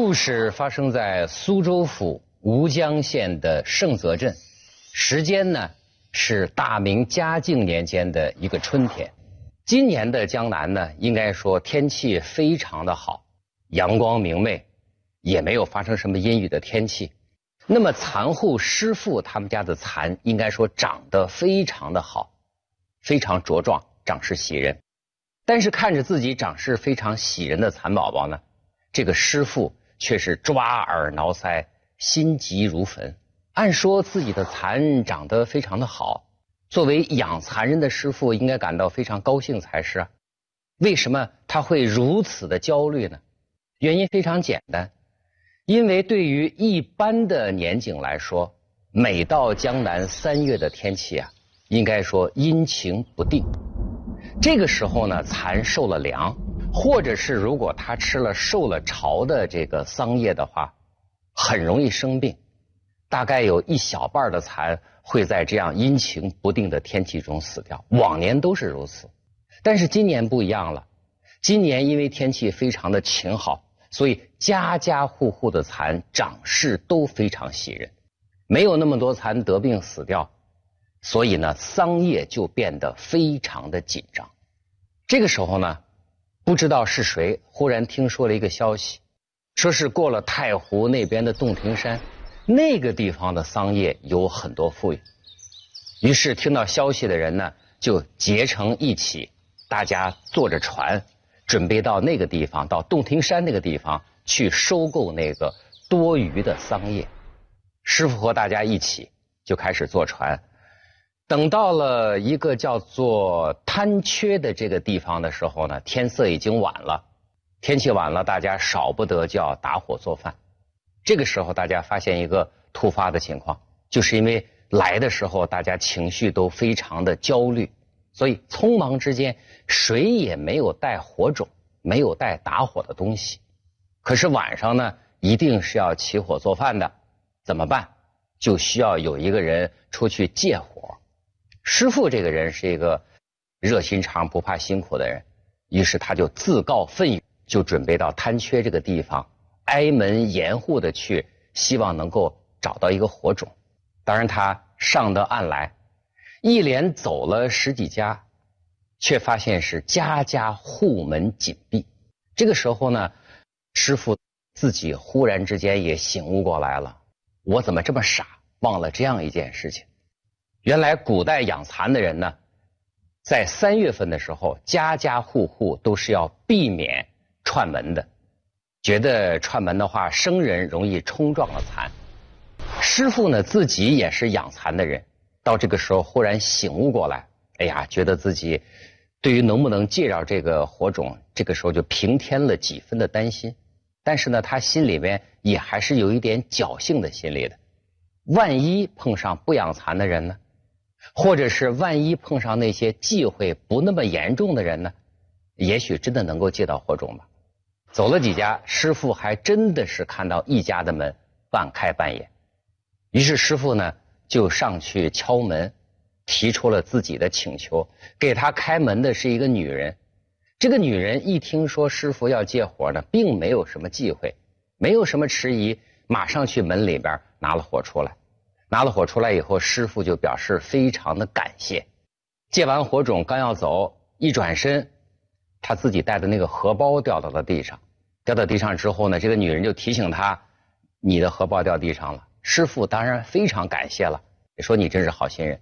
故事发生在苏州府吴江县的盛泽镇，时间呢是大明嘉靖年间的一个春天。今年的江南呢，应该说天气非常的好，阳光明媚，也没有发生什么阴雨的天气。那么蚕户师傅他们家的蚕，应该说长得非常的好，非常茁壮，长势喜人。但是看着自己长势非常喜人的蚕宝宝呢，这个师傅却是抓耳挠腮，心急如焚。按说自己的蚕长得非常的好，作为养蚕人的师傅应该感到非常高兴才是啊。为什么他会如此的焦虑呢？原因非常简单，因为对于一般的年景来说，每到江南三月的天气啊，应该说阴晴不定。这个时候呢，蚕受了凉，或者是如果它吃了受了潮的这个桑叶的话，很容易生病。大概有一小半的蚕会在这样阴晴不定的天气中死掉，往年都是如此。但是今年不一样了，今年因为天气非常的晴好，所以家家户户的蚕长势都非常喜人，没有那么多蚕得病死掉。所以呢，桑叶就变得非常的紧张。这个时候呢，不知道是谁忽然听说了一个消息，说是过了太湖那边的洞庭山，那个地方的桑叶有很多富裕。于是听到消息的人呢，就结成一起，大家坐着船，准备到那个地方，到洞庭山那个地方去收购那个多余的桑叶。师傅和大家一起就开始坐船。等到了一个叫做滩缺的这个地方的时候呢，天色已经晚了，天气晚了，大家少不得就要打火做饭。这个时候，大家发现一个突发的情况，就是因为来的时候大家情绪都非常的焦虑，所以匆忙之间谁也没有带火种，没有带打火的东西。可是晚上呢，一定是要起火做饭的，怎么办？就需要有一个人出去借火。师傅这个人是一个热心肠、不怕辛苦的人，于是他就自告奋勇，就准备到滩缺这个地方，挨门严户的去，希望能够找到一个火种。当然，他上得岸来，一连走了十几家，却发现是家家户门紧闭。这个时候呢，师傅自己忽然之间也醒悟过来了：我怎么这么傻，忘了这样一件事情？原来古代养蚕的人呢，在三月份的时候，家家户户都是要避免串门的，觉得串门的话，生人容易冲撞了蚕。师傅呢，自己也是养蚕的人，到这个时候忽然醒悟过来，哎呀，觉得自己对于能不能借着这个火种，这个时候就平添了几分的担心。但是呢，他心里面也还是有一点侥幸的心理的，万一碰上不养蚕的人呢？或者是万一碰上那些忌讳不那么严重的人呢？也许真的能够借到火种吧。走了几家，师傅还真的是看到一家的门半开半掩。于是师傅呢就上去敲门，提出了自己的请求。给他开门的是一个女人。这个女人一听说师傅要借火呢，并没有什么忌讳，没有什么迟疑，马上去门里边拿了火出来。拿了火出来以后，师傅就表示非常的感谢。借完火种，刚要走，一转身，他自己带的那个荷包掉到了地上。掉到地上之后呢，这个女人就提醒他：“你的荷包掉地上了。”师傅当然非常感谢了，说：“你真是好心人。”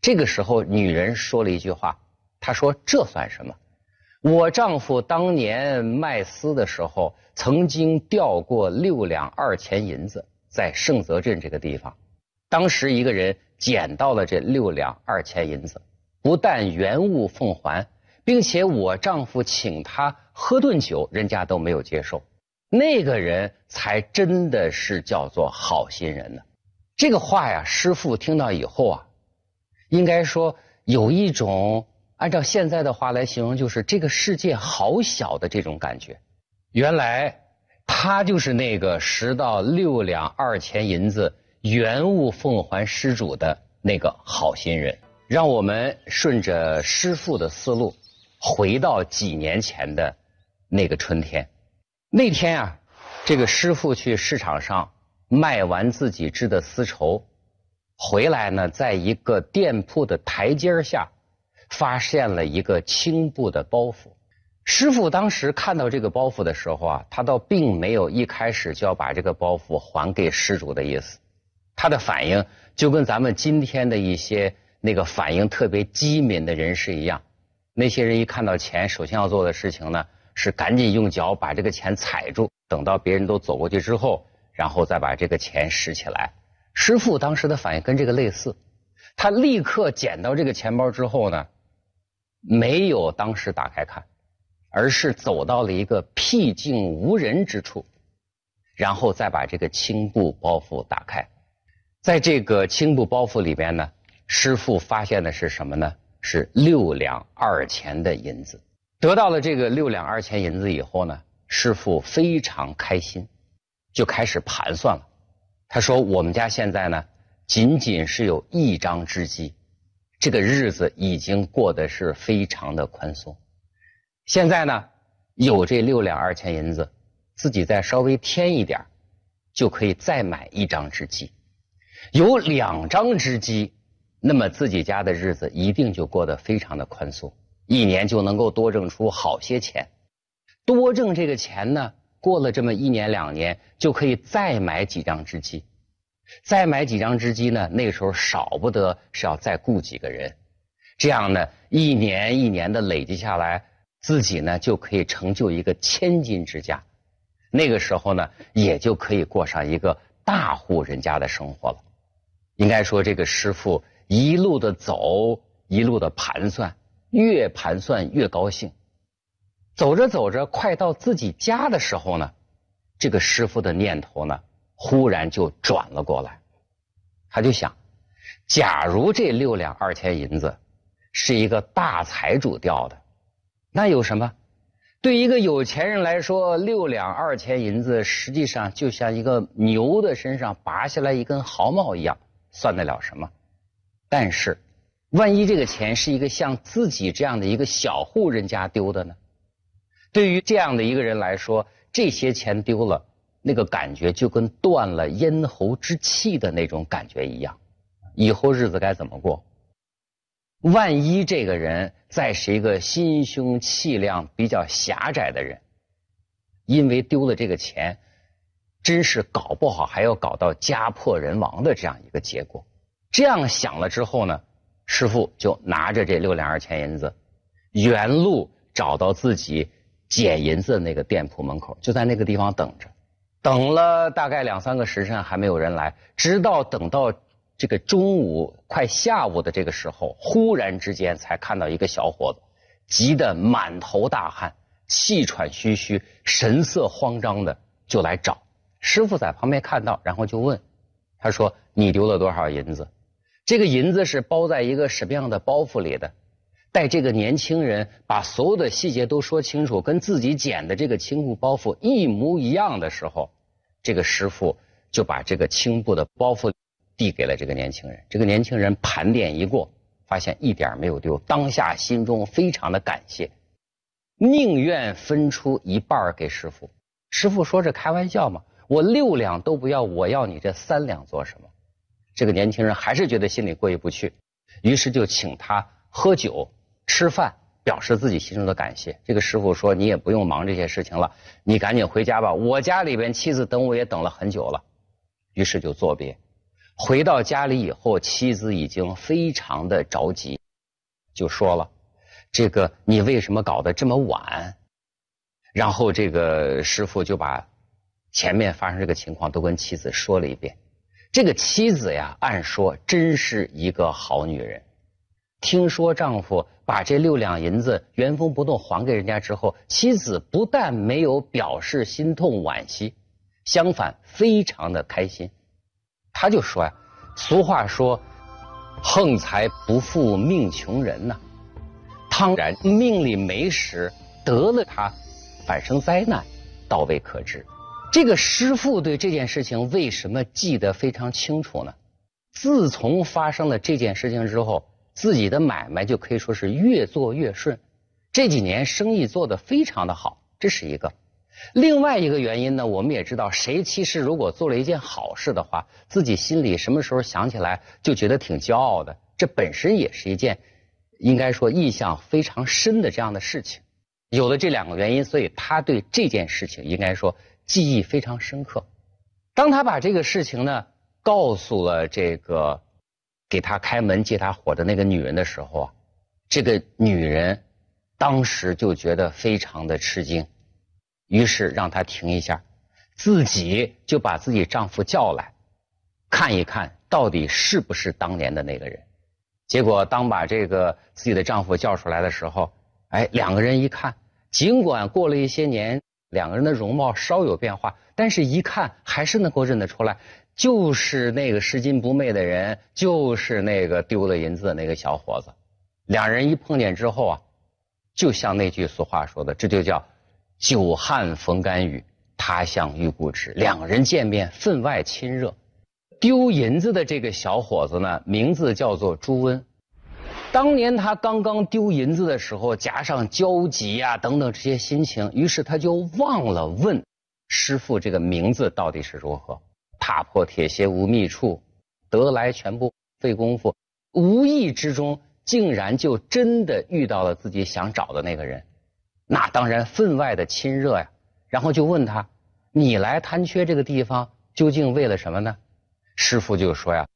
这个时候，女人说了一句话：“她说这算什么？我丈夫当年卖丝的时候，曾经掉过六两二钱银子，在盛泽镇这个地方。”当时一个人捡到了这六两二钱银子，不但原物奉还，并且我丈夫请他喝顿酒，人家都没有接受。那个人才真的是叫做好心人呢。这个话呀，师傅听到以后啊，应该说有一种按照现在的话来形容，就是这个世界好小的这种感觉。原来他就是那个拾到六两二钱银子。原物奉还失主的那个好心人，让我们顺着师傅的思路，回到几年前的那个春天。那天啊，这个师傅去市场上卖完自己织的丝绸，回来呢，在一个店铺的台阶下，发现了一个青布的包袱。师傅当时看到这个包袱的时候啊，他倒并没有一开始就要把这个包袱还给失主的意思，他的反应就跟咱们今天的一些那个反应特别机敏的人士一样。那些人一看到钱，首先要做的事情呢，是赶紧用脚把这个钱踩住，等到别人都走过去之后，然后再把这个钱拾起来。师傅当时的反应跟这个类似，他立刻捡到这个钱包之后呢，没有当时打开看。而是走到了一个僻静无人之处，然后再把这个青布包袱打开，在这个青布包袱里边呢，师傅发现的是什么呢？是六两二钱的银子。得到了这个六两二钱银子以后呢，师傅非常开心，就开始盘算了。他说：“我们家现在呢，仅仅是有一张织机，这个日子已经过得是非常的宽松。”现在呢，有这六两二钱银子，自己再稍微添一点就可以再买一张织机。有两张织机，那么自己家的日子一定就过得非常的宽松，一年就能够多挣出好些钱。多挣这个钱呢，过了这么一年两年，就可以再买几张织机。再买几张织机呢，那时候少不得是要再雇几个人。这样呢，一年一年的累积下来。自己呢就可以成就一个千金之家，那个时候呢也就可以过上一个大户人家的生活了。应该说，这个师傅一路的走，一路的盘算，越盘算越高兴。走着走着，快到自己家的时候呢，这个师傅的念头呢忽然就转了过来，他就想：假如这六两二钱银子是一个大财主掉的。那有什么？对一个有钱人来说，六两二钱银子实际上就像一个牛的身上拔下来一根毫毛一样，算得了什么？但是，万一这个钱是一个像自己这样的一个小户人家丢的呢？对于这样的一个人来说，这些钱丢了，那个感觉就跟断了咽喉之气的那种感觉一样，以后日子该怎么过？万一这个人再是一个心胸气量比较狭窄的人，因为丢了这个钱，真是搞不好还要搞到家破人亡的这样一个结果。这样想了之后呢，师傅就拿着这六两二钱银子，原路找到自己捡银子的那个店铺门口，就在那个地方等着。等了大概两三个时辰还没有人来，直到等到。这个中午快下午的这个时候，忽然之间才看到一个小伙子，急得满头大汗，气喘吁吁，神色慌张的就来找师傅。在旁边看到，然后就问，他说：“你丢了多少银子？这个银子是包在一个什么样的包袱里的？”待这个年轻人把所有的细节都说清楚，跟自己捡的这个青布包袱一模一样的时候，这个师傅就把这个青布的包袱。递给了这个年轻人，这个年轻人盘点一过，发现一点没有丢，当下心中非常的感谢，宁愿分出一半给师傅。师傅说：“这开玩笑嘛，我六两都不要，我要你这三两做什么？”这个年轻人还是觉得心里过意不去，于是就请他喝酒吃饭，表示自己心中的感谢。这个师傅说：“你也不用忙这些事情了，你赶紧回家吧，我家里边妻子等我也等了很久了。”于是就作别。回到家里以后，妻子已经非常的着急，就说了：“这个你为什么搞得这么晚？”然后这个师傅就把前面发生这个情况都跟妻子说了一遍。这个妻子呀，按说真是一个好女人。听说丈夫把这六两银子原封不动还给人家之后，妻子不但没有表示心痛惋惜，相反非常的开心。他就说呀，俗话说，横财不富命穷人呐。当然，命里没时得了他，反生灾难，倒未可知。这个师傅对这件事情为什么记得非常清楚呢？自从发生了这件事情之后，自己的买卖就可以说是越做越顺。这几年生意做得非常的好，这是一个。另外一个原因呢，我们也知道，谁其实如果做了一件好事的话，自己心里什么时候想起来就觉得挺骄傲的，这本身也是一件应该说印象非常深的这样的事情。有了这两个原因，所以他对这件事情应该说记忆非常深刻。当他把这个事情呢告诉了这个给他开门接他火的那个女人的时候啊，这个女人当时就觉得非常的吃惊。于是让他停一下，自己就把自己丈夫叫来，看一看到底是不是当年的那个人。结果当把这个自己的丈夫叫出来的时候，哎，两个人一看，尽管过了一些年，两个人的容貌稍有变化，但是一看还是能够认得出来，就是那个拾金不昧的人，就是那个丢了银子的那个小伙子。两人一碰见之后啊，就像那句俗话说的，这就叫。久旱逢甘雨，他乡遇故知。两人见面分外亲热。丢银子的这个小伙子呢，名字叫做朱温。当年他刚刚丢银子的时候，加上焦急呀等等这些心情，于是他就忘了问师傅这个名字到底是如何。踏破铁鞋无觅处，得来全不费工夫。无意之中，竟然就真的遇到了自己想找的那个人。那当然分外的亲热呀，然后就问他：“你来贪缺这个地方究竟为了什么呢？”师傅就说呀：“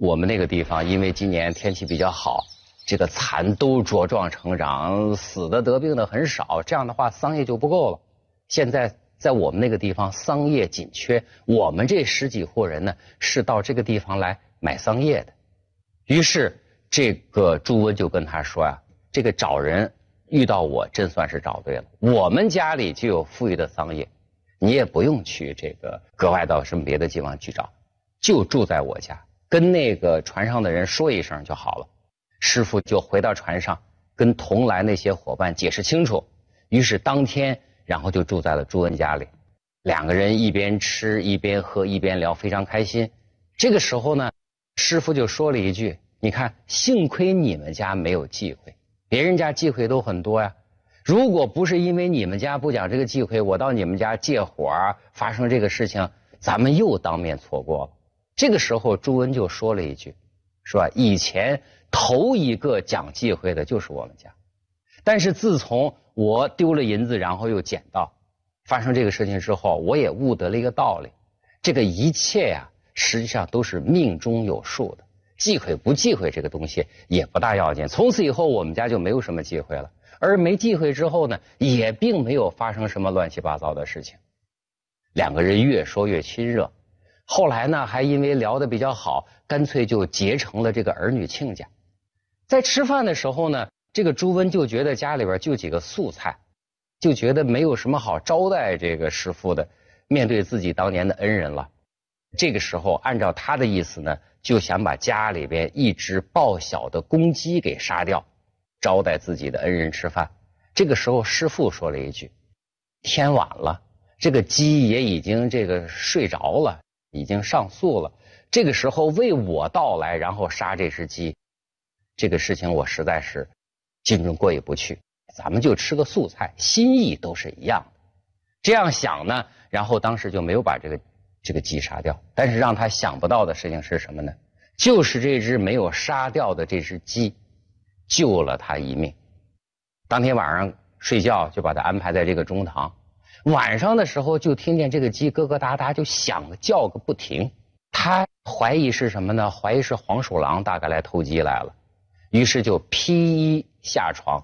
我们那个地方因为今年天气比较好，这个蚕都茁壮成长，死的得病的很少，这样的话桑叶就不够了。现在在我们那个地方桑叶紧缺，我们这十几户人呢是到这个地方来买桑叶的。”于是这个朱温就跟他说呀：“这个找人。”遇到我真算是找对了，我们家里就有富裕的桑叶，你也不用去这个格外到什么别的地方去找，就住在我家，跟那个船上的人说一声就好了。师傅就回到船上，跟同来那些伙伴解释清楚，于是当天然后就住在了朱恩家里，两个人一边吃一边喝一边聊，非常开心。这个时候呢，师傅就说了一句：“你看，幸亏你们家没有忌讳。”别人家忌讳都很多呀，如果不是因为你们家不讲这个忌讳，我到你们家借火发生这个事情，咱们又当面错过了。这个时候，朱温就说了一句，说以前头一个讲忌讳的就是我们家，但是自从我丢了银子，然后又捡到，发生这个事情之后，我也悟得了一个道理，这个一切呀，实际上都是命中有数的。忌讳不忌讳这个东西也不大要紧。从此以后，我们家就没有什么忌讳了。而没忌讳之后呢，也并没有发生什么乱七八糟的事情。两个人越说越亲热，后来呢，还因为聊得比较好，干脆就结成了这个儿女亲家。在吃饭的时候呢，这个朱温就觉得家里边就几个素菜，就觉得没有什么好招待这个师傅的。面对自己当年的恩人了，这个时候按照他的意思呢。就想把家里边一只报小的公鸡给杀掉，招待自己的恩人吃饭。这个时候，师傅说了一句：“天晚了，这个鸡也已经这个睡着了，已经上诉了。这个时候为我到来，然后杀这只鸡，这个事情我实在是心中过意不去。咱们就吃个素菜，心意都是一样的。这样想呢，然后当时就没有把这个。”这个鸡杀掉，但是让他想不到的事情是什么呢？就是这只没有杀掉的这只鸡，救了他一命。当天晚上睡觉就把他安排在这个中堂，晚上的时候就听见这个鸡咯咯哒哒就响叫个不停。他怀疑是什么呢？怀疑是黄鼠狼大概来偷鸡来了，于是就披衣下床，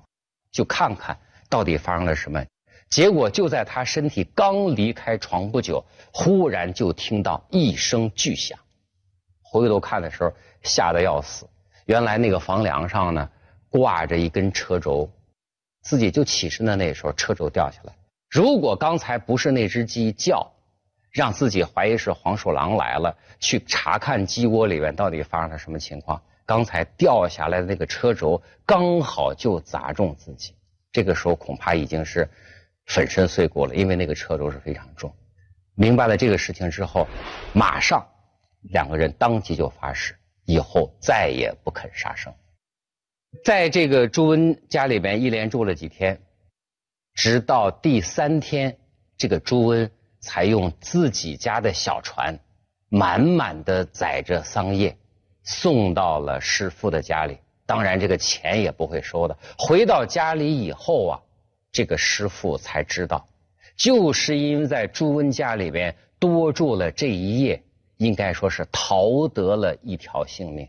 就看看到底发生了什么。结果就在他身体刚离开床不久，忽然就听到一声巨响，回头看的时候吓得要死。原来那个房梁上呢挂着一根车轴，自己就起身的那时候车轴掉下来。如果刚才不是那只鸡叫，让自己怀疑是黄鼠狼来了，去查看鸡窝里面到底发生了什么情况，刚才掉下来的那个车轴刚好就砸中自己，这个时候恐怕已经是。粉身碎骨了，因为那个车轴是非常重。明白了这个事情之后，马上两个人当即就发誓，以后再也不肯杀生。在这个朱温家里边一连住了几天，直到第三天，这个朱温才用自己家的小船，满满的载着桑叶，送到了师傅的家里。当然，这个钱也不会收的。回到家里以后啊，这个师傅才知道，就是因为在朱温家里边多住了这一夜，应该说是逃得了一条性命。